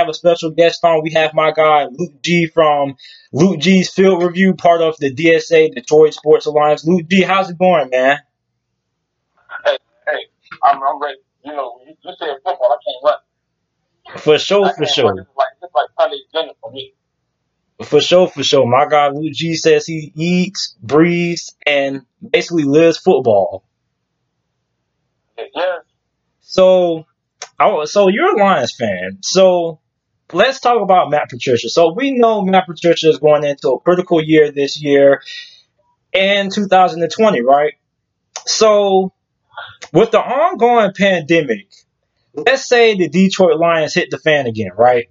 have a special guest on. We have my guy Luke G from Luke G's Field Review, part of the DSA Detroit Sports Alliance. Luke G, how's it going, man? Hey, hey, I'm, I'm ready. You know, you, you said football, I can't run. For sure, for sure. It's like it's like Sunday dinner for me. For sure, for sure. My guy Luke G says he eats, breathes, and basically lives football. Yes, So, I, so you're a Lions fan. So let's talk about Matt Patricia. So we know Matt Patricia is going into a critical year this year in 2020, right? So with the ongoing pandemic, let's say the Detroit Lions hit the fan again, right?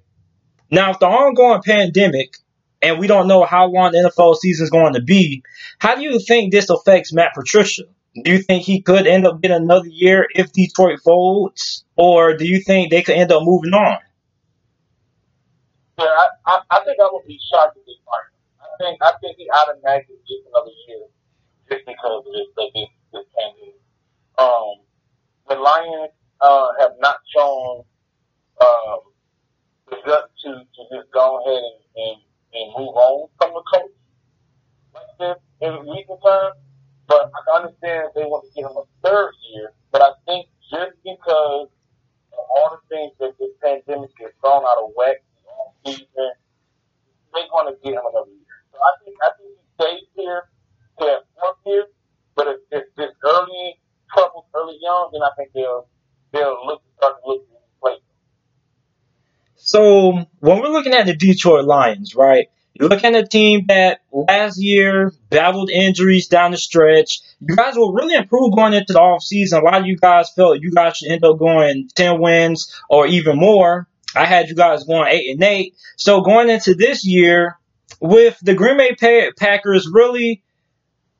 Now, if the ongoing pandemic and we don't know how long the NFL season is going to be, how do you think this affects Matt Patricia? Do you think he could end up getting another year if Detroit folds, or do you think they could end up moving on? Yeah. I, I, I think I would be shocked if they fired. I think I think he automatically gets another year just because of this this, this pandemic. Um, the Lions uh, have not shown um, the guts to, to just go ahead and, and, and move on from the coach like this in recent times. But I understand they want to give him a third year. But I think just because of all the things that this pandemic has thrown out of whack the off season, they're going to give him another year. So I think I think he stays here to that fourth year. But if, if this early troubles early young, then I think they'll they'll look start to look. So when we're looking at the Detroit Lions, right? You're looking at a team that last year battled injuries down the stretch. You guys were really improved going into the offseason. A lot of you guys felt you guys should end up going 10 wins or even more. I had you guys going 8 and 8. So going into this year with the Green Bay Packers really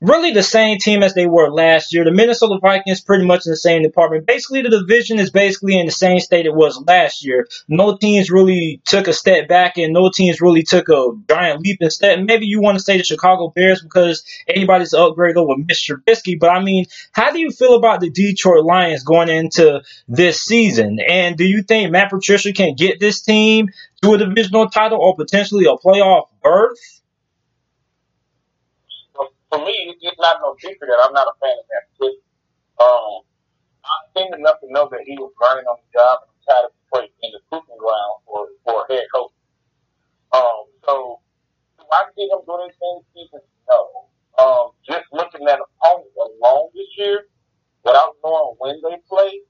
really the same team as they were last year. The Minnesota Vikings pretty much in the same department. Basically, the division is basically in the same state it was last year. No teams really took a step back, and no teams really took a giant leap step. Maybe you want to say the Chicago Bears because anybody's upgrade over Mr. Trubisky, but I mean, how do you feel about the Detroit Lions going into this season? And do you think Matt Patricia can get this team to a divisional title or potentially a playoff berth? For me, it's not no secret that I'm not a fan of that. But, um, I've seen enough to know that he was running on the job and tried to put in the proving ground for for head coach. Um, so do I see him doing anything this season? No. Um, just looking at opponents alone this year, without knowing when they play,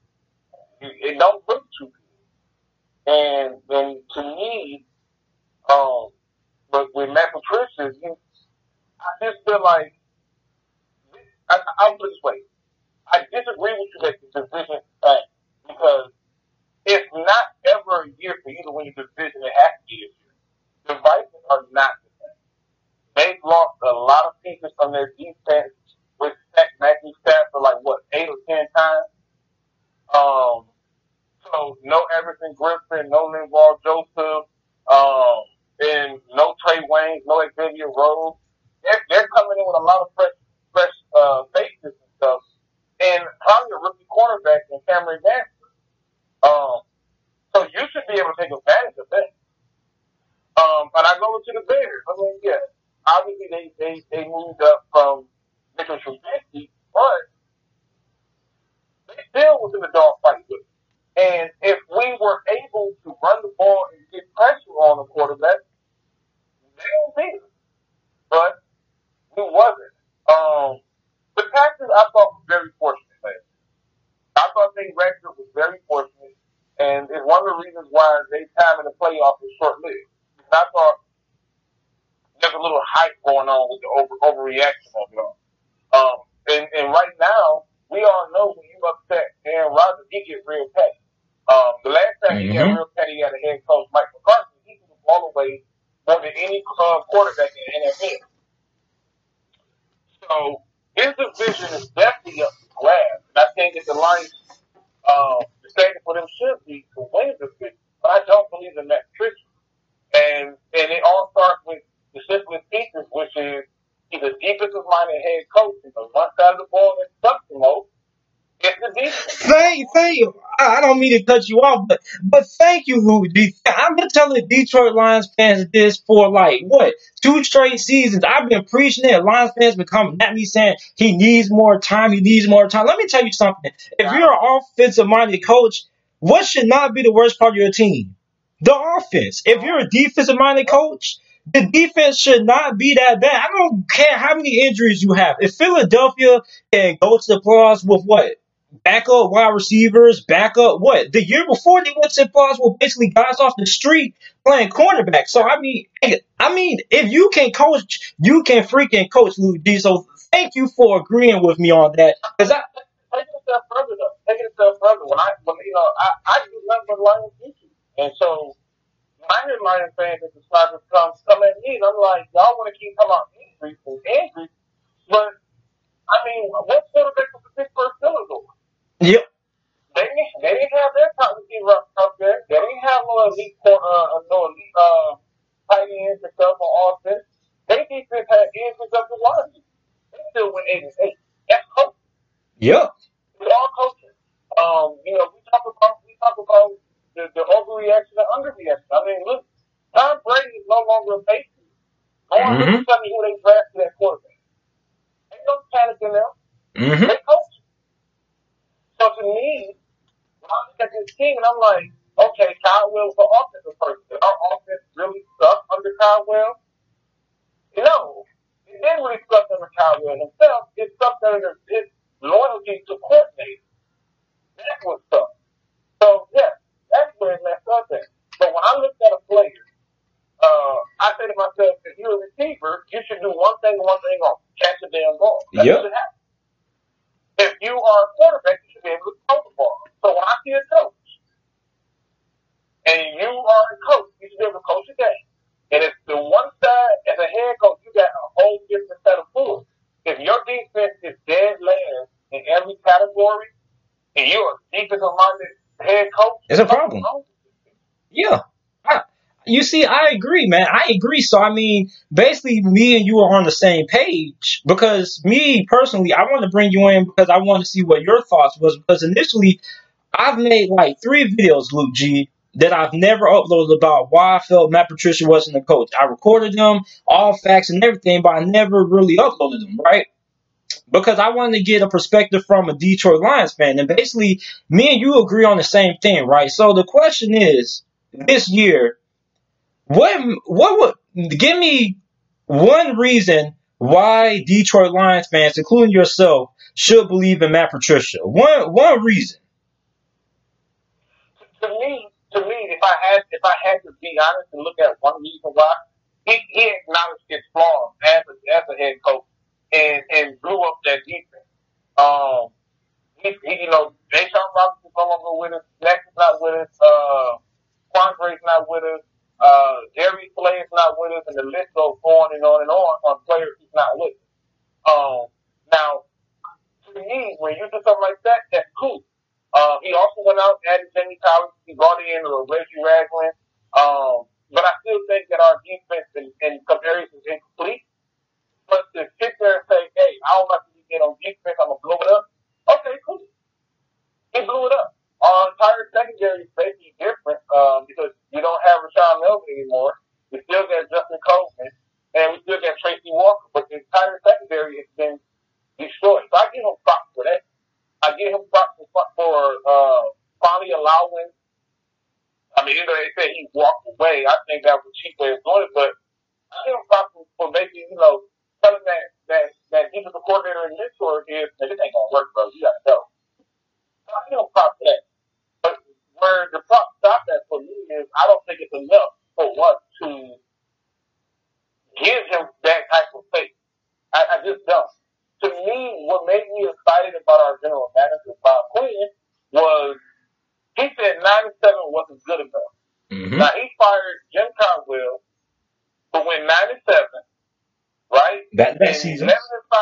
it, don't look too good. And and to me, um, but with Matt Patricia, he, I just feel like I, I'll put this way. I disagree with you that the division is back because it's not ever a year for you to win your division. It has to be this year. The Vikings are not the same. They've lost a lot of pieces from their defense with Zach Matthew Stafford like what eight or ten times. Um, so no Everson Griffen, no Linval Joseph, um, and no Trey Wayne, no Xavier Rhodes. They're, they're coming in with a lot of fresh, fresh uh, faces and stuff, and probably a rookie quarterback in Cameron Dancer. Um, so you should be able to take advantage of that. Um, but I go into the Bears. I mean, yeah, obviously they they they moved up from Mitchell Trubisky, but they still was in the dog fight with. And if we were able to run the ball and get pressure on the quarterback, they don't beat us. But we wasn't. Um, the Packers, I thought, were very fortunate. Man. I thought they record was very fortunate, and it's one of the reasons why their time in the playoffs was short lived. I thought there's a little hype going on with the over overreaction of it all. Um, and, and right now, we all know when you upset Aaron Rodgers, he gets real petty. Um, the last time he got Mhm. real petty, he had a head coach, Mike McCarthy. He threw the ball away more than any uh, quarterback in the NFL. So his division is definitely up for grabs. And I think that the Lions, um, the standard for them should be to win the division. But I don't believe in that trick. And and it all starts with the simplest pieces, which is either defensive line and head coach. Because one side of the ball that sucks the most is the defense. Thank, thank you. I I don't to cut you off, but but thank you. I I've been telling Detroit Lions fans this for like what two straight seasons. I've been preaching it. Lions fans been coming at me saying he needs more time. He needs more time. Let me tell you something. If you're an offensive minded coach, what should not be the worst part of your team? The offense. If you're a defensive minded coach, the defense should not be that bad. I don't care how many injuries you have. If Philadelphia can go to the playoffs with what? Backup wide receivers, backup what? The year before they went to the playoffs with basically guys off the street playing cornerback. So I mean, I mean, if you can coach, you can freaking coach, Lou D. So thank you for agreeing with me on that. Because I take step further. Take a further. When I, when you know, I, I do nothing but Lions and so I hear Lions fans that decide to come come at me, I'm like, y'all want to keep talking about injuries and injuries, but I mean, what quarterback was the Pittsburgh Steelers over? Yep. They didn't, they didn't have their top receiver up, there. They didn't have no elite, uh, no elite uh, tight ends and stuff on offense. They defense had injuries up the line. They still went eight and eight. That's coaching. Yep. It's all coaching. Um, you know, we talk about we talk about the, the overreaction and underreaction. I mean, look, Tom Brady is no longer a baby. I want to tell me who they drafted at quarterback. Ain't no panic in them. Mm-hmm. They coach. So to me, when I look at this team and I'm like, okay, Caldwell's the offensive person. Our offense really suck under Caldwell's? No. It didn't really suck under Caldwell himself. It sucked under his loyalty to coordinators. That's what sucked. So, yes, that's where it messed up at. But when I look at a player, uh, I say to myself, if you're a receiver, you should do one thing and one thing on catch a damn ball. That's yep. What happens. If you are a quarterback, you should be able to throw the ball. So when I see a coach, and you are a coach, you should be able to coach a game. And if the one side, as a head coach, you got a whole different set of tools. If your defense is dead last in every category, and you're a defensive-minded head coach, it's a problem. Yeah you see, I agree, man. I agree. So, I mean, basically, me and you are on the same page because me personally, I want to bring you in because I want to see what your thoughts was. Because initially, I've made like three videos, Luke G, that I've never uploaded about why I felt Matt Patricia wasn't a coach. I recorded them, all facts and everything, but I never really uploaded them, right? Because I wanted to get a perspective from a Detroit Lions fan. And basically, me and you agree on the same thing, right? So the question is, this year, what what would give me one reason why Detroit Lions fans, including yourself, should believe in Matt Patricia? One one reason. To me, to me, if I had if I had to be honest and look at one reason why, he, he acknowledged his flaws as a, as a head coach and and grew up that defense. Um, he, he, you know, A'Shawn Robinson no longer with us. Next is not with us. Uh, Quandre's not with us. Uh, Jerry Slay is not with us, and the list goes on and on and on on players who's not with us. Um, now, to me, when you do something like that, that's cool. Uh, he also went out added Jamie Collins. He brought in uh, Reggie Ragland. Um, but I still think that our defense in, in some areas is incomplete. But to sit there and say, hey, I don't like to get on defense, I'm going to blow it up. Okay, cool. He blew it up. Our entire secondary is basically different um, because you don't have Rashaan Melvin anymore. We still got Justin Coleman, and we still got Tracy Walker, but the entire secondary has been destroyed. So I give him props for that. I give him props for, for uh, finally allowing. I mean, even though they say he walked away, I think that was a cheap way of doing it, but I give him props for, for making, you know, telling that that that defensive coordinator and mentor is, this ain't gonna work, bro. You gotta go. I give him props for that where the prop stop at for me is I don't think it's enough for us to give him that type of faith. I, I just don't. To me, what made me excited about our general manager, Bob Quinn, was he said 97 wasn't good enough. Mm-hmm. Now, he fired Jim Caldwell to win 97, right? That, that season. 11 and 5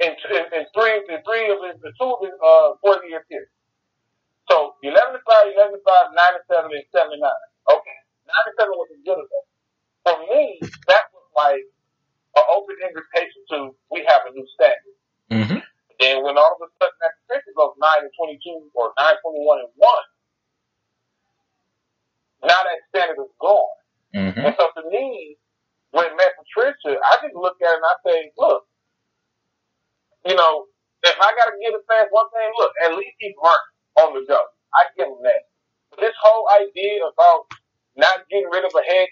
in, in, in, three, in three of his, the two of his uh, four year period. and 79. Okay, 97 was a good as. For me, that was like an open invitation to we have a new standard. Mm-hmm. Then when all of a sudden that statistic goes 9 and 22 or 9, 21 and 1, now that standard is gone. Mm-hmm. And so to me, when Matt Patricia, I just look at it and I say, look, you know, if I got to give the fans one thing, look, at least he's learned. of the head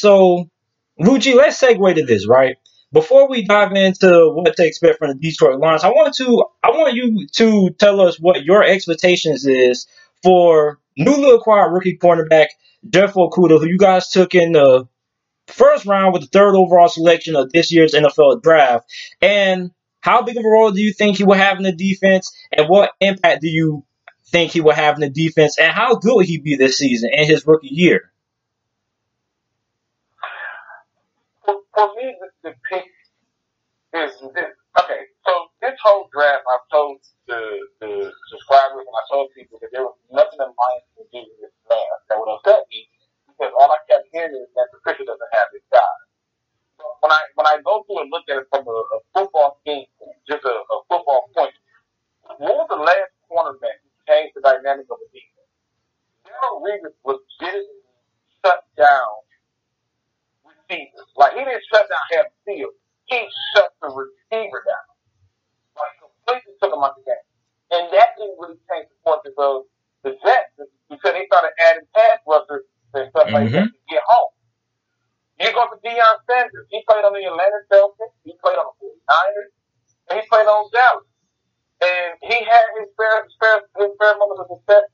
so Luigi, let's segue to this, right? Before we dive into what to expect from the Detroit Lions, I want to I want you to tell us what your expectations is for newly acquired rookie cornerback Jeff Okudah, who you guys took in the first round with the third overall selection of this year's NFL draft. And how big of a role do you think he will have in the defense? And what impact do you think he will have in the defense? And how good will he be this season in his rookie year? for me, the, the pick is this. okay. So this whole draft, I've told the, the subscribers and I told people that there was nothing in mind to do with this draft that would upset me because all I kept hearing is that Patricia doesn't have his guy. But when I when I go through and look at it from a, a football scheme, just a, a football point, what was the last cornerback who changed the dynamic of the defense? Darrelle Revis legitimately shut down Jesus. Like he didn't shut down half the field. He shut the receiver down. Like completely took him out the game. And that didn't really change the fortunes of the Jets because they started adding pass rushers and stuff mm-hmm. like that mm-hmm. to get home. You go to Deion Sanders. He played on the Atlanta Falcons. He played on the 49ers. And he played on Dallas. And he had his fair, his fair, his fair moments of success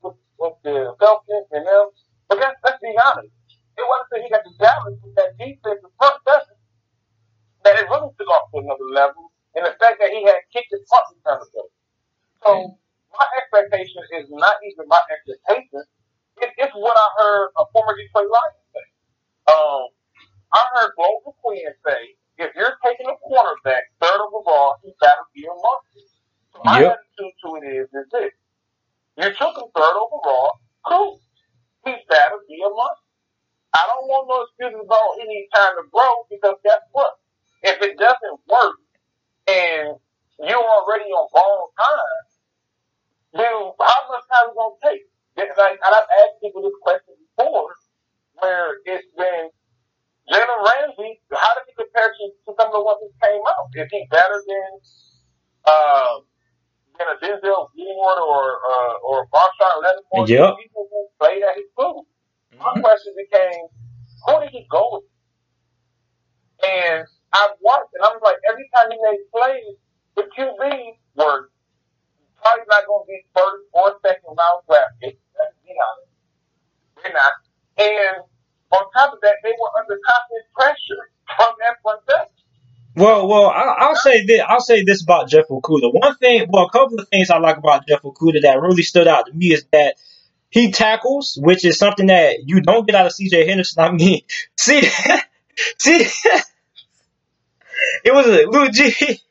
The constant pressure from everyone. Well, well, I, will say this. I'll say this about Jeff Okudah. One thing, well, a couple of things I like about Jeff Okudah that really stood out to me is that he tackles, which is something that you don't get out of C.J. Henderson. I mean, see, see, it was a little G.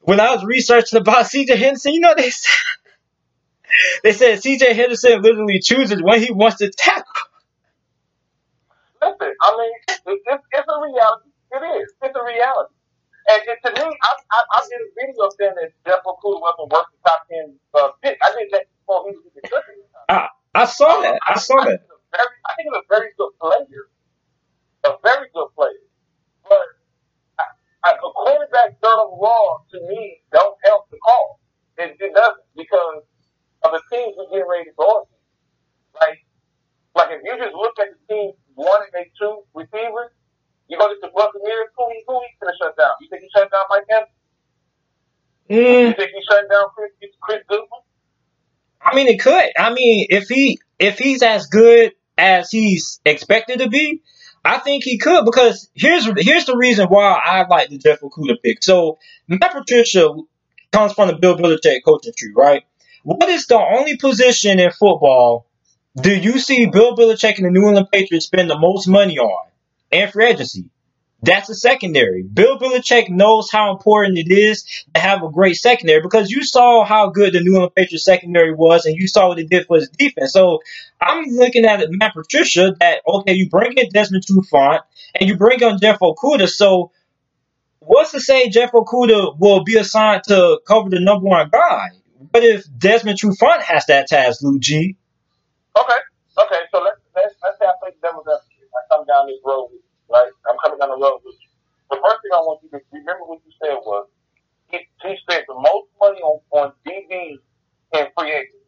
When I was researching about C.J. Henderson, you know they said, they said C.J. Henderson literally chooses when he wants to tackle. Listen, I mean, it, it, it's a reality. It is. It's a reality. And, and to me, I, I, I did a video saying that Jeff Okudah wasn't worth the top 10 uh, pick. I did that before he was even cooking. I, I saw that. I saw I that. think very, I think he's a very good player. A very good player. But I, I, a quarterback third overall, to me, don't help the cause. It, it doesn't because of the teams we're getting ready to go against. Like, like if you just look at the team one and they two receivers, you go to the Buccaneers, who he who he gonna shut down? You think he shut down Mike Evans? You Mm, think he shut down Chris Chris Godwin? I mean, it could. I mean, if he if he's as good as he's expected to be, I think he could. Because here's here's the reason why I like the Jeff Okudah pick. So Matt Patricia comes from the Bill Belichick coaching tree, right? What is the only position in football do you see Bill Belichick and the New England Patriots spend the most money on and free agency? That's the secondary. Bill Belichick knows how important it is to have a great secondary because you saw how good the New England Patriots secondary was and you saw what it did for his defense. So I'm looking at it, Matt Patricia that, okay, you bring in Desmond Trufant and you bring on Jeff Okudah. So what's to say Jeff Okudah will be assigned to cover the number one guy? What if Desmond Trufant has that task, Lou G? Okay, okay. So let's let's let's say I play devil's advocate. I come down this road, with you, right? I'm coming down the road with you. The first thing I want you to remember what you said was he, he spent the most money on on DB in free agency,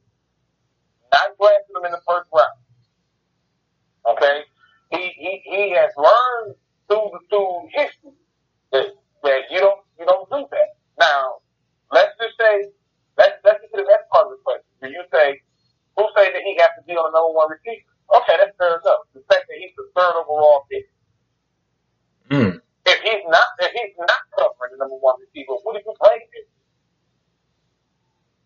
not drafting them in the first round. Okay, he he he has learned through through history that that you don't you don't do that. Now, let's just say let's let's get to the next part of the question. Do you say who say that he has to be on the number one receiver? Okay, that's fair enough. The fact that he's the third overall pick. Mm. If he's not if he's not covering the number one receiver, who did you play him?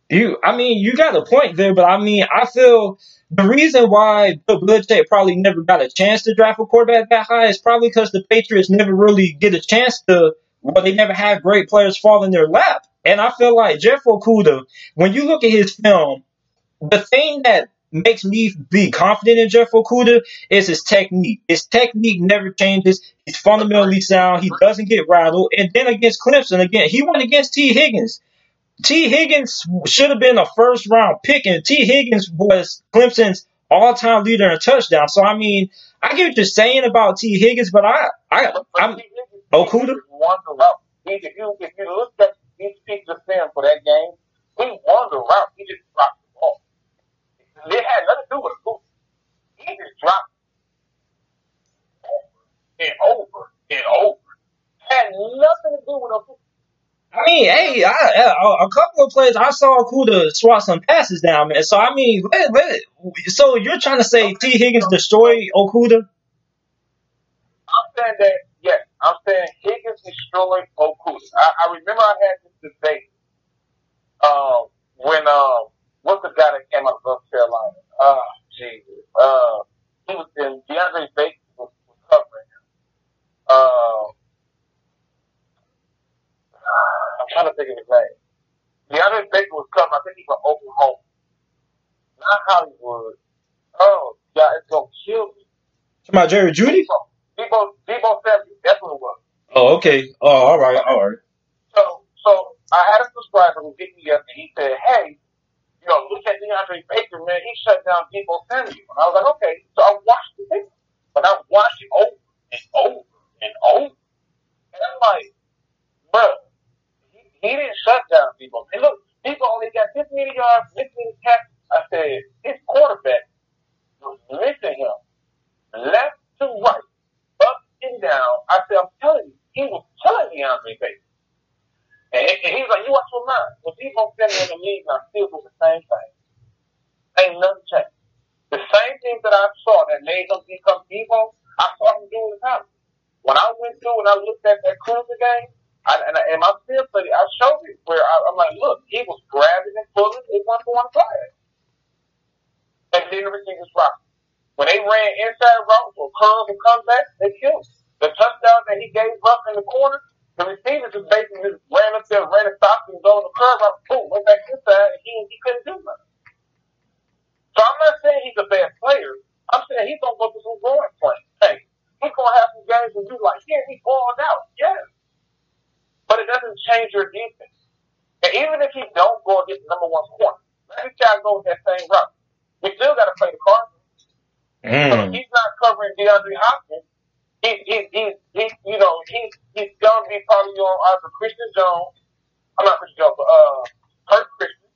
You, I mean, you got a point there, but I mean, I feel the reason why Bill Belichick probably never got a chance to draft a quarterback that high is probably because the Patriots never really get a chance to, well, they never had great players fall in their lap. And I feel like Jeff Okudah, when you look at his film, the thing that makes me be confident in Jeff Okudah is his technique. His technique never changes. He's fundamentally sound. He doesn't get rattled. And then against Clemson, again, he went against Tee Higgins. Tee Higgins should have been a first round pick, and Tee Higgins was Clemson's all time leader in touchdown. So I mean, I get what you're saying about Tee Higgins, but I, I, I'm Okudah? if you if you look at these pieces of film for that game, he won the route. He just dropped. It had nothing to do with Okudah. He just dropped it over and over and over. Had nothing to do with Okudah. I mean, hey, I, I, a couple of plays I saw Okudah swat some passes down, man. So I mean, let, let, so you're trying to say Tee Higgins destroyed Okudah? I'm saying that, yes, I'm saying Higgins destroyed Okudah. I, I remember I had this debate um, when, um, what's the guy that came out of North Carolina? Oh, Jesus. Uh, he was in, DeAndre Baker was, was covering him. Uh, I'm trying to think of his name. DeAndre Baker was covering, I think he's from Oklahoma. Not Hollywood. Oh, yeah, it's to kill me. About Jerry Jeudy? Deebo, Deebo Samuel, that's what it was. Oh, okay. Oh, all right, all right. So, so I had a subscriber who hit me up and he said, "Hey, you know, look at DeAndre Baker, man. He shut down Deebo Samuel." And I was like, "Okay." So I watched the video, but I watched it over and over and over, and I'm like, "Bro, he, he didn't shut down Deebo. And look, Deebo only got this many yards, this many catches." I said, "His quarterback was missing him left to right, up and down." I said, "I'm telling you, he was killing DeAndre Baker." And, and he's like, you watch your mind. When Deebo Samuel in the league now still doing the same thing. Ain't nothing changed. The same thing that I saw that made him become Deebo, I saw him do in college. when I went through and I looked at that cruiser game, I, and, I, and my film study, I showed it where I, I'm like, look, he was grabbing and pulling, it went for one flag. And then everything was rocking. When they ran inside routes or curve or comeback, they killed. The touchdown that he gave up in the corner, the receiver just basically just ran up there, ran a stop and go on the curve, out, boom, went back inside, and he, he couldn't do nothing. So I'm not saying he's a bad player. I'm saying he's gonna go through some growing pains. Hey, he's gonna have some games where you like, yeah, he's balling out, yes. But it doesn't change your defense. And even if he don't go against the number one corner, let try to go with that same route. We still got to play the Cardinals. Mm. So he's not covering DeAndre Hopkins. He's, he's, he's, he's, you know, he's, he's to be probably on either Christian Jones, I'm not Christian Jones, but, uh, Kurt Christian,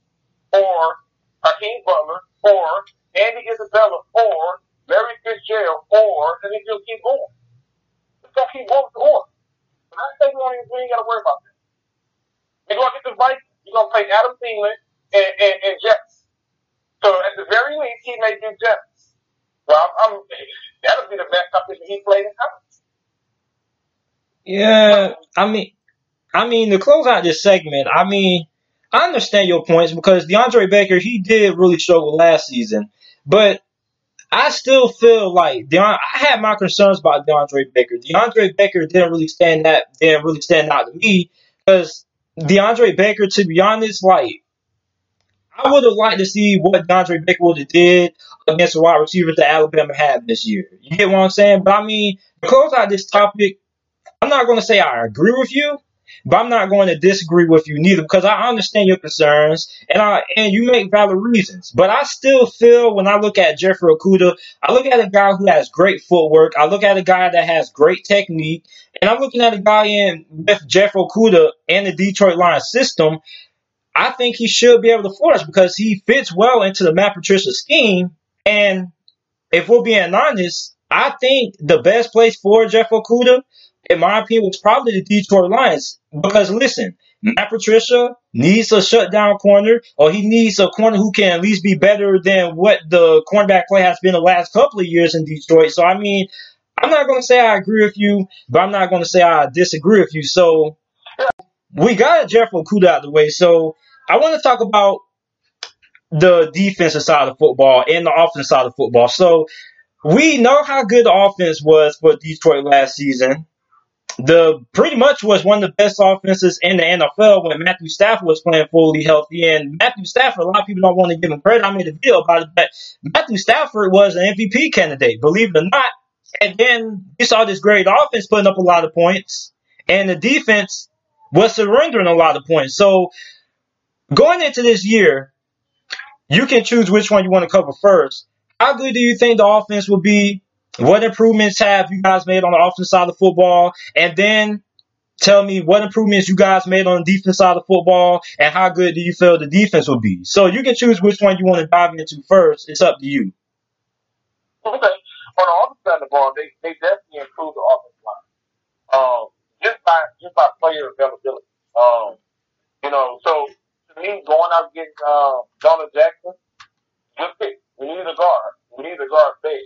or Hakeem Butler, or Andy Isabella, or Larry Fitzgerald, or, and then you'll keep going. Going to keep going order. And I think we, don't even, ain't got to worry about that. You're to get the Vikings. You're to play Adam Thielen and, and, and Jets. So at the very least, he may do Jets. Well, I'm, I'm that'll be the best competition he played in college. Yeah, I mean, I mean to close out this segment. I mean, I understand your points because DeAndre Baker he did really struggle last season, but I still feel like Deon- I had my concerns about DeAndre Baker. DeAndre Baker didn't really stand that didn't really stand out to me because DeAndre Baker, to be honest, like I would have liked to see what DeAndre Baker would have did against the wide receivers that Alabama had this year. You get what I'm saying? But I mean, to close out this topic, I'm not going to say I agree with you, but I'm not going to disagree with you neither because I understand your concerns and I and you make valid reasons. But I still feel when I look at Jeffrey Okudah, I look at a guy who has great footwork. I look at a guy that has great technique, and I'm looking at a guy in with Jeff Okudah and the Detroit Lions system. I think he should be able to flourish because he fits well into the Matt Patricia scheme. And if we're being honest, I think the best place for Jeff Okudah, in my opinion, was probably the Detroit Lions. Because listen, Matt Patricia needs a shutdown corner, or he needs a corner who can at least be better than what the cornerback play has been the last couple of years in Detroit. So I mean, I'm not going to say I agree with you, but I'm not going to say I disagree with you. So we got Jeff Okudah out of the way. So I want to talk about the defensive side of football and the offensive side of football. So we know how good the offense was for Detroit last season. The pretty much was one of the best offenses in the NFL when Matthew Stafford was playing fully healthy. And Matthew Stafford, a lot of people don't want to give him credit. I made a video about it, but Matthew Stafford was an MVP candidate, believe it or not. And then you saw this great offense putting up a lot of points, and the defense was surrendering a lot of points. So going into this year, you can choose which one you want to cover first. How good do you think the offense will be? What improvements have you guys made on the offense side of football? And then tell me what improvements you guys made on the defense side of football and how good do you feel the defense will be. So you can choose which one you want to dive into first. It's up to you. Okay. On the offense side of the ball, they, they definitely improved the offensive line. Um, just by just by player availability. Um, you know, so me, going out getting uh, Donald Jackson, good pick. We need a guard. We need a guard big.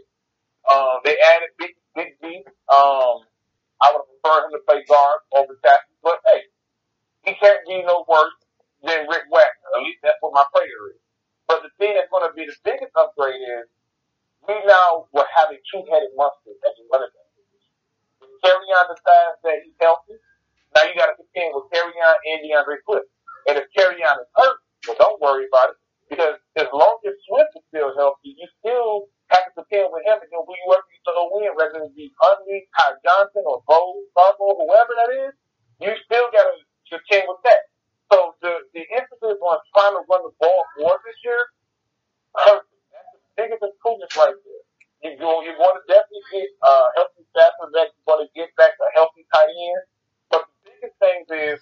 Um, they added Big Big V. Um, I would prefer him to play guard over tackle, but hey, he can't be no worse than Rick Wagner. At least that's what my prayer is. But the thing that's going to be the biggest upgrade is we now will have a two-headed monster as a running back. With Kerryon decides that he's healthy, now you got to contend with Kerryon and D'Andre Swift. And if Kerryon is hurt, well, don't worry about it because as long as Swift is still healthy, you still have to contend with him and whoever you still win, whether it be Huntley, Ty Johnson, or Bo, Fargo, whoever that is. You still got to contend with that. So the the emphasis on trying to run the ball more this year hurts. That's the biggest improvement right there. You go, you're to definitely get uh, healthy Stafford back. You're going to get back a healthy tight end. But the biggest thing is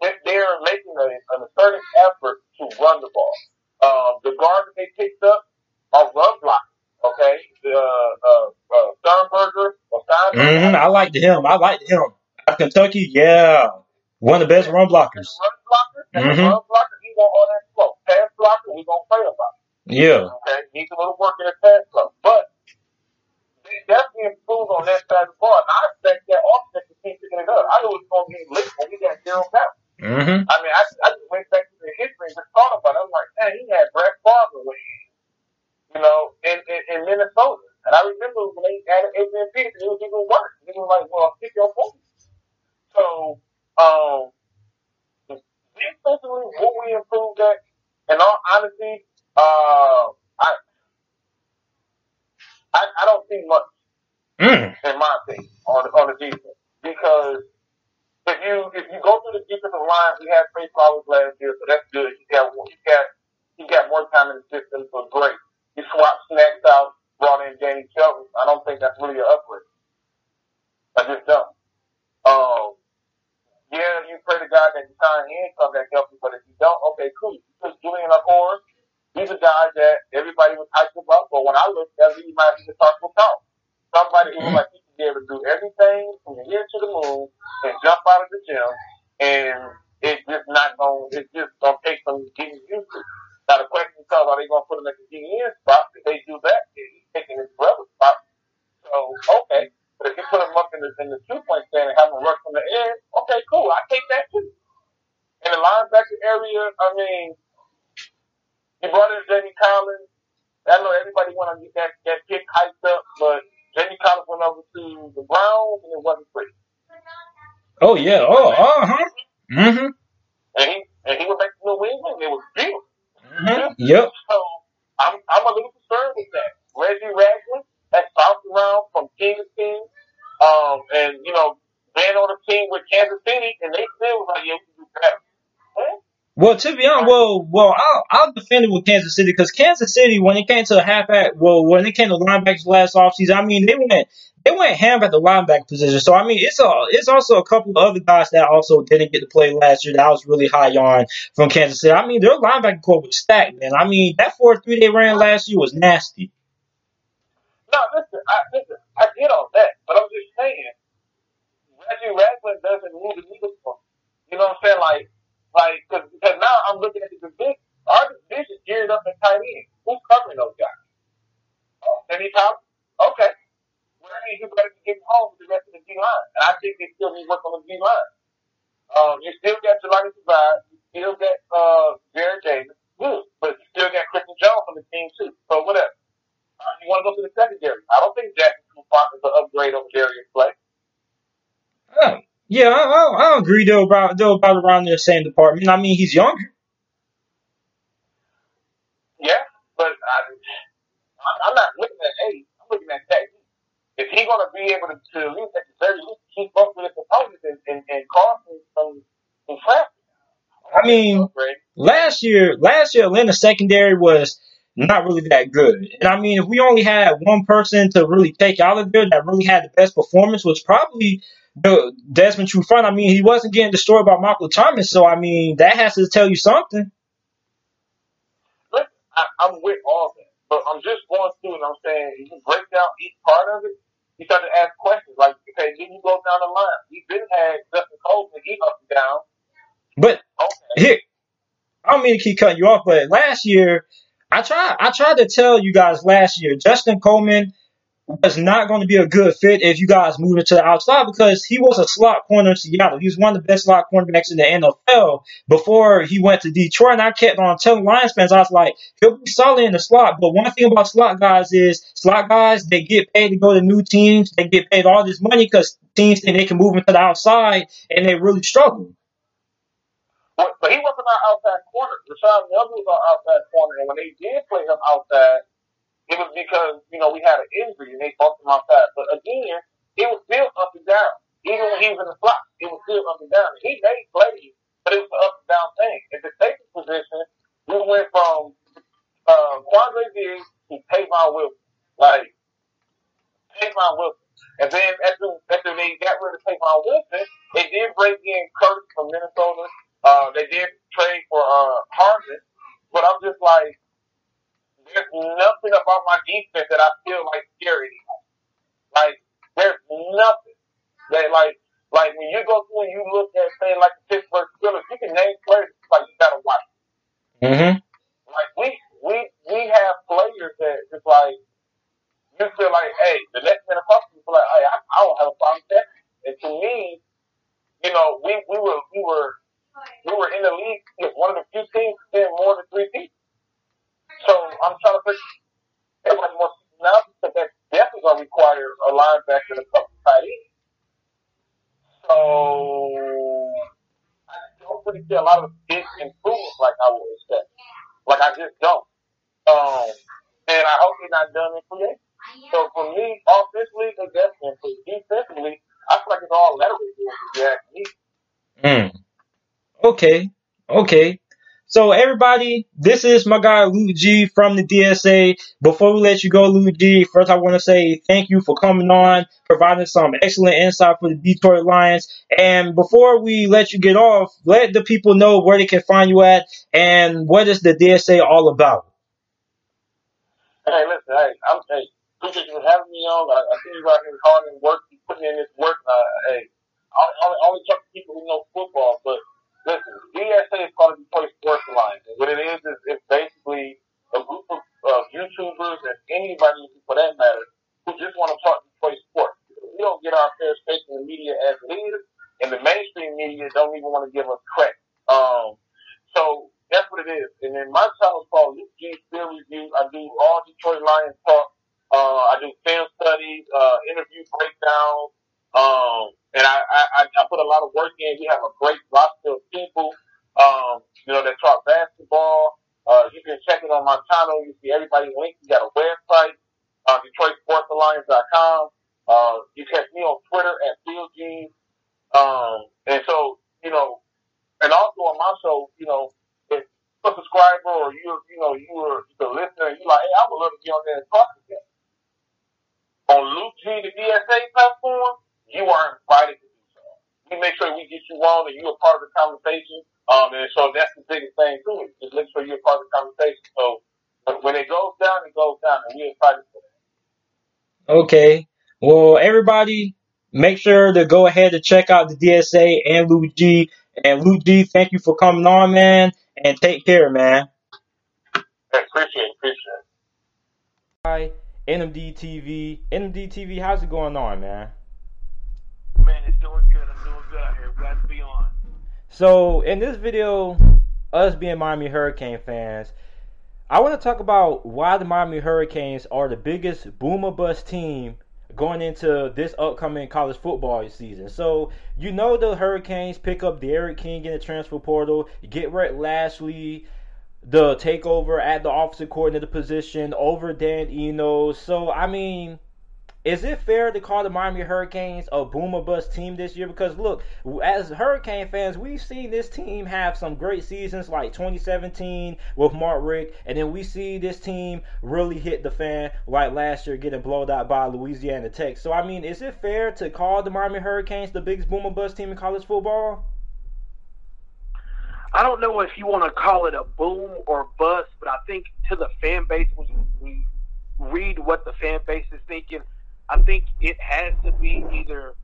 they're making a, an assertive effort to run the ball. Uh, the guard that they picked up are run blockers. Okay, the uh, uh, Sternberger or Steinberger. hmm I liked him. I liked him. Kentucky, yeah. One of the best run blockers. Run blocker, Mhm. run blocker, he want all that flow. Pass blocker, we gonna play about. Yeah. Okay, needs a little work in the pass flow, but they definitely improved on that side of the ball. And I expect that offense to keep picking it up. I knew it was going to be late when we got zero pounds. Mm-hmm. I mean, I, I just went back to the history and just thought about it. I was like, man, he had Brett Favre with him, you know, in, in, in Minnesota. And I remember when they added Adrian Peterson, it was even worse. He was like, well, pick your point. So, um, defensively, will we improve that? In all honesty, uh, I, I, I don't see much Mm. in my opinion, on on the defense. Because if you if you go through the defensive line, we had Trey Flowers last year, so that's good. He got he got he got more time in the system, so great. You swapped snacks out, brought in Danny Shelton. I don't think that's really an upgrade. I just don't. Um, yeah, you pray to God that you sign in come that help but if you don't, okay, cool. Because Julian Okwara, he's a guy that everybody was hyped about, but when I looked at him, he might be the to count. Somebody who looked like he be able to do everything from the here to the moon and jump out of the gym, and it's just not going. It's just gonna take some getting used to. Now the question becomes: Are they gonna put him at the DN spot? If they do that, he's taking his brother's spot. So okay, but if you put him up in the in the two point stand and have him rush from the end, okay, cool. I take that too. In the linebacker area, I mean, you brought in Jamie Collins. I know everybody want to get that that pick hyped up, but Jamie Collins went over to the Browns and it wasn't pretty. Oh yeah. Oh. Uh huh. Mm-hmm. And he and he went back to New England and it was beautiful. Mm-hmm. Yep. So I'm I'm a little concerned with that. Reggie Ragland has bounced around from team to team, um, and you know, been on a team with Kansas City, and they still was like, yeah, we can do better. Well, to be honest, well, well, I'll, I'll defend it with Kansas City because Kansas City, when it came to halfback, well, when it came to linebackers last offseason, I mean, they went they went ham at the linebacker position. So I mean, it's a it's also a couple of other guys that also didn't get to play last year that I was really high on from Kansas City. I mean, their linebacker core was stacked, man. I mean, that four three they ran last year was nasty. No, listen, I listen, I get all that, but I'm just saying, Reggie Ragland doesn't move the needle for me. You know what I'm saying? Like, like, cause, because now I'm looking at the division. Our division geared up and tight end. Who's covering those guys? Oh, Kenny Collins? Okay. Well, that means you better be getting home with the rest of the D line. And I think they still need work on the D line. Um, you still got Jelani Survive. You still got, uh, Jarrad Davis. But you still got Christian Jones on the team too. So whatever. Uh, you want to go to the secondary. I don't think Jackson Trufant is an upgrade over Darius Slay. Oh, yeah, I, I, I agree though about though about around the same department. I mean, he's younger. Yeah, but I, I'm- I'm not looking at age. I'm looking at technique. If he's going to be able to, to at least at the very least keep up with his opponents and, and, and cause some, some, traffic. I mean, last year, last year Atlanta's secondary was not really that good. And I mean, if we only had one person to really take out of there that really had the best performance, was probably the Desmond Trufant. I mean, he wasn't getting destroyed by Michael Thomas, so I mean, that has to tell you something. Listen, I, I'm with all that, but I'm just going through and I'm saying, if you break down each part of it, you start to ask questions like, okay, then you go down the line. We've been had Justin Coleman, he up and down. But Okay. here, I don't mean to keep cutting you off, but last year, I tried, I tried to tell you guys last year, Justin Coleman was not going to be a good fit if you guys moved into the outside because he was a slot corner in Seattle. He was one of the best slot cornerbacks in the NFL before he went to Detroit. And I kept on telling Lions fans, I was like, he'll be solid in the slot. But one thing about slot guys is slot guys, they get paid to go to new teams. They get paid all this money because teams think they can move him to the outside and they really struggle. But, he wasn't our outside corner. Rashaan Melvin was our outside corner, and when they did play him outside, it was because you know we had an injury and they bumped him outside. But again, it was still up and down. Even when he was in the slot, it was still up and down. He made plays, but it was an up and down thing. At the safety position, we went from uh, Quandre Diggs to Tavon Wilson, like Tavon Wilson. And then after, after they got rid of Tavon Wilson, they did bring in Kurt from Minnesota. Uh, they did trade for uh, Harmon, but I'm just like, there's nothing about my defense that I feel like scared anymore. Like there's nothing that like like when you go through and you look at saying like the Pittsburgh Steelers, you can name players like you gotta watch. Mm-hmm. Like we we we have players that it's like you feel like, hey, the next man across you feel like, hey, I, I don't have a problem with that. And to me, you know, we we were we were we were in the league one of the few teams to spend more than three seasons. I'm trying to think everybody wants to now because that definitely gonna require a linebacker a couple tight ends. So I don't really see a lot of big improvements like I would expect. Like I just don't. Um, and I hope he's not done in free. So for me, offensively, they. Defensively, I feel like it's all lateral if you ask me. Mm. Okay. Okay. So everybody, this is my guy Luke G from the DSA. Before we let you go, Luke G, first I want to say thank you for coming on, providing some excellent insight for the Detroit Lions. And before we let you get off, let the people know where they can find you at and what is the DSA all about. Hey, listen, hey, I'm hey, appreciate you for having me on. I, I see you out here hard and work, putting in this work. Uh, hey, I only talk to people who know football, but listen, DSA is called the Detroit Sports Alliance. And what it is, is it's basically a group of uh, YouTubers and anybody, for that matter, who just want to talk Detroit sports. We don't get our fair shake in the media as it is, and the mainstream media don't even want to give us credit. Um, so that's what it is. And then my channel is called Luke G Film Review. I do all Detroit Lions talk. Uh, I do film studies, uh, interview breakdowns, um, and I, I, I put a lot of work in. We have a great roster of people, um, you know, that talk basketball. Uh, you can check it on my channel. You see everybody linked. We got a website, uh, DetroitSportsAlliance.com. Uh, you catch me on Twitter at PhilG. Um, and so, you know, and also on my show, you know, if a subscriber or you, you know, you were the listener, you like, hey, I would love to be on there and talk to them. On Luke G, the DSA platform, you are invited to do so. We make sure we get you on and you're a part of the conversation. Um, and so that's the biggest thing too. Just make sure you're a part of the conversation. So when it goes down, it goes down, and we're excited for that. Okay. Well, everybody, make sure to go ahead and check out the DSA and Luke G. And Luke G, thank you for coming on, man, and take care, man. I appreciate it. Appreciate it. Hi, NMD TV. NMD TV, how's it going on, man? Man, it's doing good. I'm doing good out here. Glad to be on. So, in this video, us being Miami Hurricane fans, I want to talk about why the Miami Hurricanes are the biggest boomer bust team going into this upcoming college football season. So, you know the Hurricanes pick up D'Eriq King in the transfer portal, get Rhett Lashlee, the takeover at the offensive coordinator position over Dan Enos. So, I mean, is it fair to call the Miami Hurricanes a boomer bust team this year? Because look, as Hurricane fans, we've seen this team have some great seasons like 2017 with Mark Richt, and then we see this team really hit the fan like last year, getting blown out by Louisiana Tech. So I mean, is it fair to call the Miami Hurricanes the biggest boomer bust team in college football? I don't know if you want to call it a boom or bust, but I think to the fan base, you read what the fan base is thinking I think it has to be either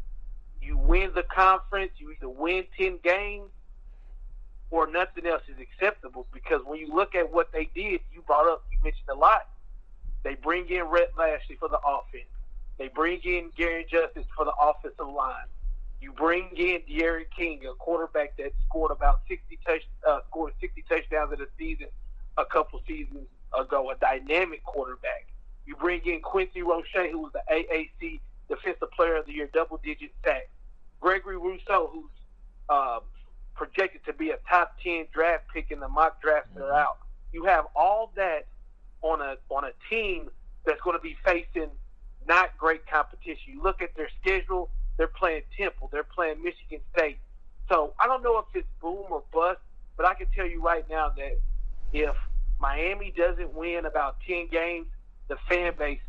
you win the conference, you either win 10 games, or nothing else is acceptable. Because when you look at what they did, you brought up, you mentioned a lot. They bring in Rhett Lashlee for the offense. They bring in Garin Justice for the offensive line. You bring in D'Eriq King, a quarterback that scored about 60 touch, uh, scored 60 touchdowns in a season a couple seasons ago, a dynamic quarterback. Bring in Quincy Roche, who was the AAC Defensive Player of the Year, double digit sacks. Gregory Rousseau, who's uh, projected to be a top 10 draft pick in the mock drafts that are out. You have all that on a on a team that's going to be facing not great competition. You look at their schedule, they're playing Temple, they're playing Michigan State. So I don't know if it's boom or bust, but I can tell you right now that if Miami doesn't win about 10 games, the fan base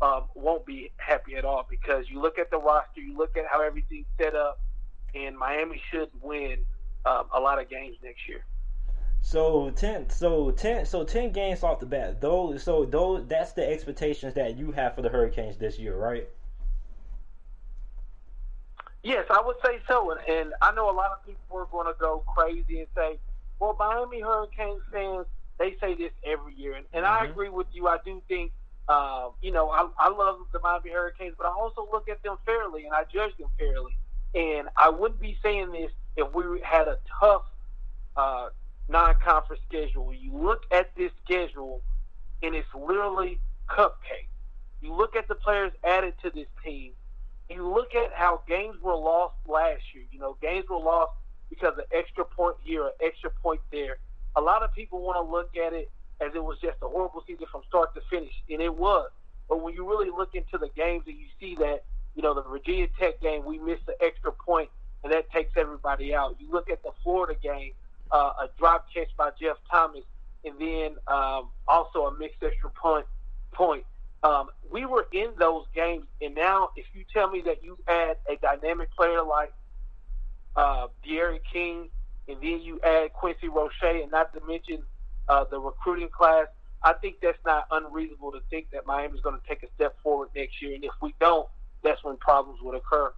um, won't be happy at all because you look at the roster, you look at how everything's set up, and Miami should win um, a lot of games next year. So ten, so ten, so ten games off the bat. Those, so those, that's the expectations that you have for the Hurricanes this year, right? Yes, I would say so, and, and I know a lot of people are going to go crazy and say, "Well, Miami Hurricanes fans, they say this every year," and, and mm-hmm. I agree with you. I do think uh, you know, I, I love the Miami Hurricanes, but I also look at them fairly and I judge them fairly. And I wouldn't be saying this if we had a tough uh, non-conference schedule. You look at this schedule, and it's literally cupcake. You look at the players added to this team. You look at how games were lost last year. You know, games were lost because of extra point here, or extra point there. A lot of people want to look at it as it was just a horrible season from start to finish, and it was. But when you really look into the games and you see that, you know, the Virginia Tech game, we missed the extra point, and that takes everybody out. You look at the Florida game, uh, a drop catch by Jeff Thomas, and then um, also a mixed extra point. Point. Um, we were in those games, and now if you tell me that you add a dynamic player like uh, D'Eriq King, and then you add Quincy Roche, and not to mention uh, the recruiting class, I think that's not unreasonable to think that Miami's going to take a step forward next year. And if we don't, that's when problems would occur.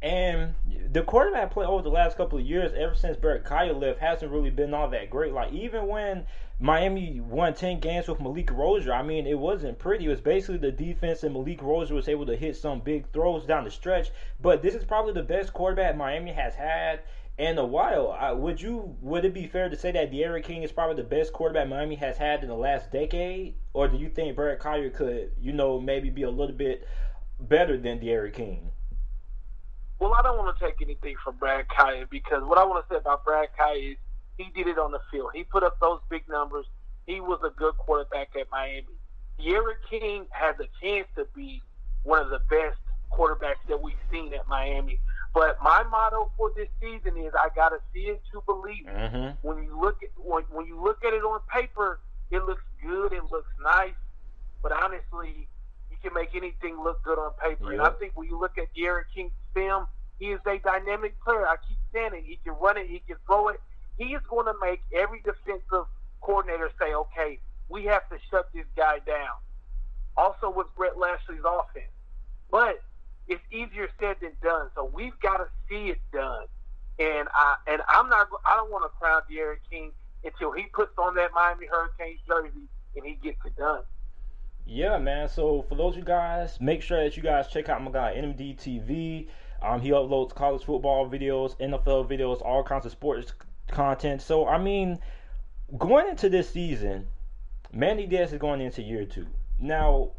And the quarterback play over the last couple of years, ever since Brad Kaaya left, hasn't really been all that great. Like even when Miami won ten games with Malik Rosier, I mean it wasn't pretty. It was basically the defense and Malik Rosier was able to hit some big throws down the stretch. But this is probably the best quarterback Miami has had in a while. I, would you would it be fair to say that D'Eriq King is probably the best quarterback Miami has had in the last decade, or do you think Brad Kaaya could, you know, maybe be a little bit better than D'Eriq King? Well, I don't want to take anything from Brad Kaaya because what I want to say about Brad Kaaya is he did it on the field. He put up those big numbers. He was a good quarterback at Miami. D'Eriq King has a chance to be one of the best quarterbacks that we've seen at Miami. But my motto for this season is I gotta see it to believe it. Mm-hmm. When you look at when, when you look at it on paper, it looks good, it looks nice. But honestly, you can make anything look good on paper. And I think when you look at D'Eriq King's film, he is a dynamic player. I keep saying it. He can run it, he can throw it. He is going to make every defensive coordinator say, okay, we have to shut this guy down. Also with Brett Lashlee's offense. But it's easier said than done. So we've got to see it done. And I and I'm not. I don't want to crown D'Eriq King until he puts on that Miami Hurricanes jersey and he gets it done. Yeah, man. So for those of you guys, make sure that you guys check out my guy NMD TV. Um, he uploads college football videos, NFL videos, all kinds of sports content. So I mean, going into this season, Manny Diaz is going into year two. Now,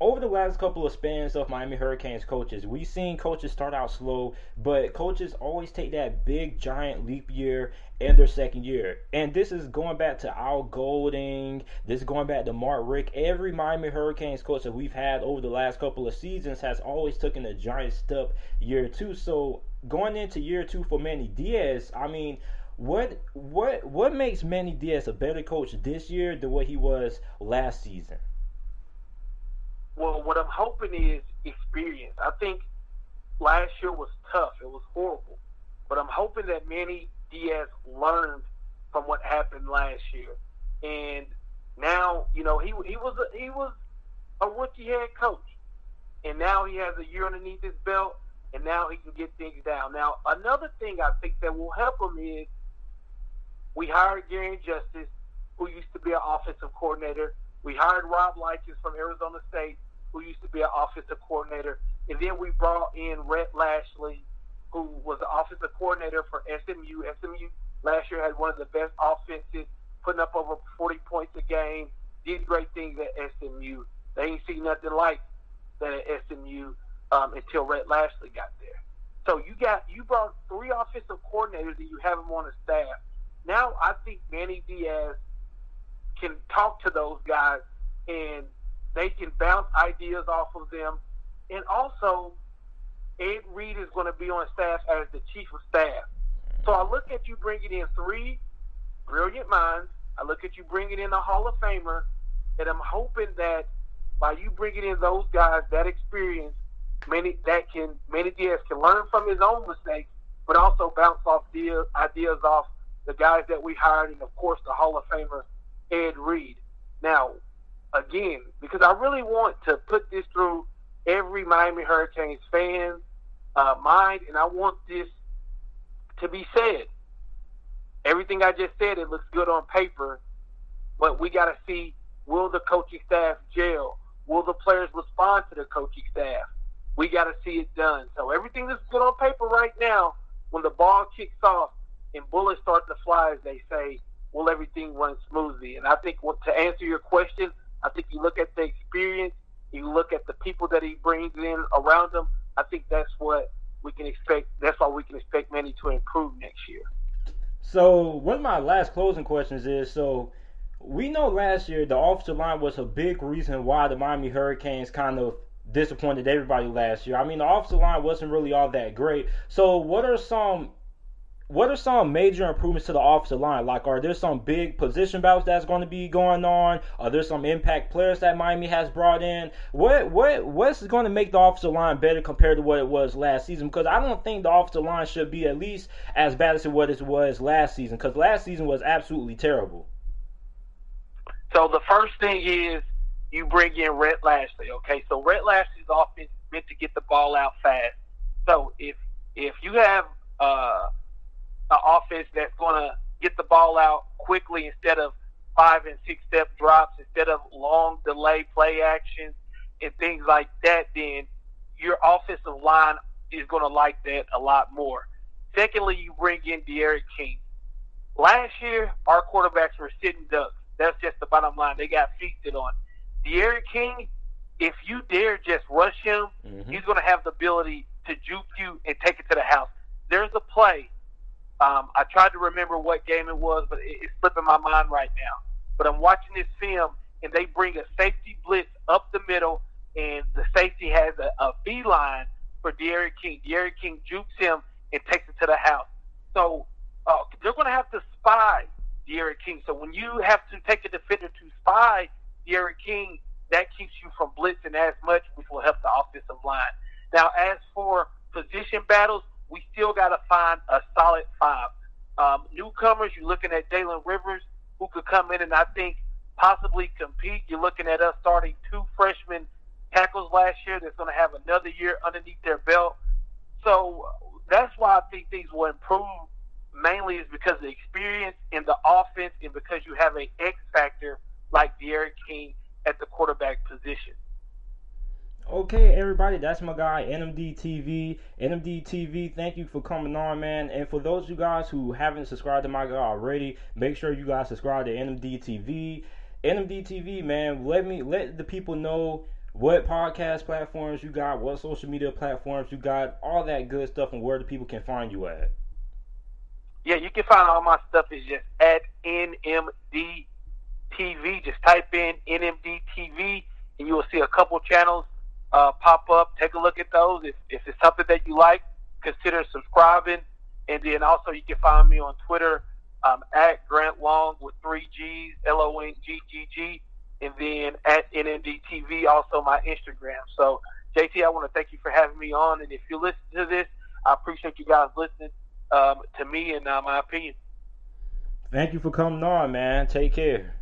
over the last couple of spans of Miami Hurricanes coaches, we've seen coaches start out slow, but coaches always take that big giant leap year in their second year. And this is going back to Al Golden, this is going back to Mark Richt. Every Miami Hurricanes coach that we've had over the last couple of seasons has always taken a giant step year two. So going into year two for Manny Diaz, I mean, what what what makes Manny Diaz a better coach this year than what he was last season? Well, what I'm hoping is experience. I think last year was tough. It was horrible. But I'm hoping that Manny Diaz learned from what happened last year. And now, you know, he he was a, he was a rookie head coach. And now he has a year underneath his belt and now he can get things down. Now, another thing I think that will help him is we hired Garin Justice, who used to be an offensive coordinator. We hired Rob Likens from Arizona State, who used to be an offensive coordinator. And then we brought in Rhett Lashlee, who was the offensive coordinator for SMU. SMU last year had one of the best offenses, putting up over 40 points a game, did great things at SMU. They ain't seen nothing like that at SMU um, until Rhett Lashlee got there. So you got you brought three offensive coordinators and you have them on the staff. Now I think Manny Diaz can talk to those guys and they can bounce ideas off of them. And also, Ed Reed is going to be on staff as the chief of staff. So I look at you bringing in three brilliant minds. I look at you bringing in a Hall of Famer, and I'm hoping that by you bringing in those guys, that experience, many that can Manny Diaz can learn from his own mistakes, but also bounce off ideas, ideas off the guys that we hired, and of course the Hall of Famer Ed Reed. Now, again, because I really want to put this through every Miami Hurricanes fan uh, mind, and I want this to be said. Everything I just said, it looks good on paper, but we got to see will the coaching staff gel? Will the players respond to the coaching staff? We got to see it done. So everything that's good on paper right now, when the ball kicks off and bullets start to fly, as they say, will everything run smoothly? And I think well, to answer your question, I think you look at the experience, you look at the people that he brings in around him. I think that's what we can expect. That's why we can expect Manny to improve next year. So one of my last closing questions is so we know last year the offensive line was a big reason why the Miami Hurricanes kind of disappointed everybody last year. I mean the offensive line wasn't really all that great. So what are some what are some major improvements to the offensive line? Like, are there some big position battles that's going to be going on? Are there some impact players that Miami has brought in? What what what's going to make the offensive line better compared to what it was last season? Because I don't think the offensive line should be at least as bad as what it was last season. Because last season was absolutely terrible. So the first thing is you bring in Rhett Lashlee. Okay, so Rhett Lashlee's offense meant to get the ball out fast. So if if you have uh an offense that's going to get the ball out quickly instead of five and six step drops, instead of long delay play actions and things like that, then your offensive line is going to like that a lot more. Secondly, you bring in D'Eriq King. Last year, our quarterbacks were sitting ducks. That's just the bottom line. They got feasted on. D'Eriq King, if you dare just rush him, mm-hmm. he's going to have the ability to juke you and take it to the house. There's a play um, I tried to remember what game it was, but it, it's slipping my mind right now. But I'm watching this film, and they bring a safety blitz up the middle, and the safety has a, a beeline for D'Eriq King. D'Eriq King jukes him and takes it to the house. So uh, they're going to have to spy D'Eriq King. So when you have to take a defender to spy D'Eriq King, that keeps you from blitzing as much, which will help the offensive line. Now, as for position battles, we still got to find a solid five. Um, newcomers, you're looking at Jalen Rivers, who could come in and I think possibly compete. You're looking at us starting two freshman tackles last year that's going to have another year underneath their belt. So that's why I think things will improve mainly is because of the experience in the offense and because you have an X factor like D'Eriq King at the quarterback position. Okay, everybody, that's my guy, NMD TV. NMD TV, thank you for coming on, man. And for those of you guys who haven't subscribed to my guy already, make sure you guys subscribe to NMD TV. NMD TV, man, let me let the people know what podcast platforms you got, what social media platforms you got, all that good stuff, and where the people can find you at. Yeah, you can find all my stuff is just at NMD TV. Just type in NMD TV, and you will see a couple channels uh, pop up. Take a look at those. If, if it's something that you like, consider subscribing. And then also you can find me on Twitter um, at Grant Long with three G's, L O N G G G, and then at NMD TV, also my Instagram. So, JT, I want to thank you for having me on. And if you listen to this, I appreciate you guys listening um, to me and uh, my opinion. Thank you for coming on, man. Take care.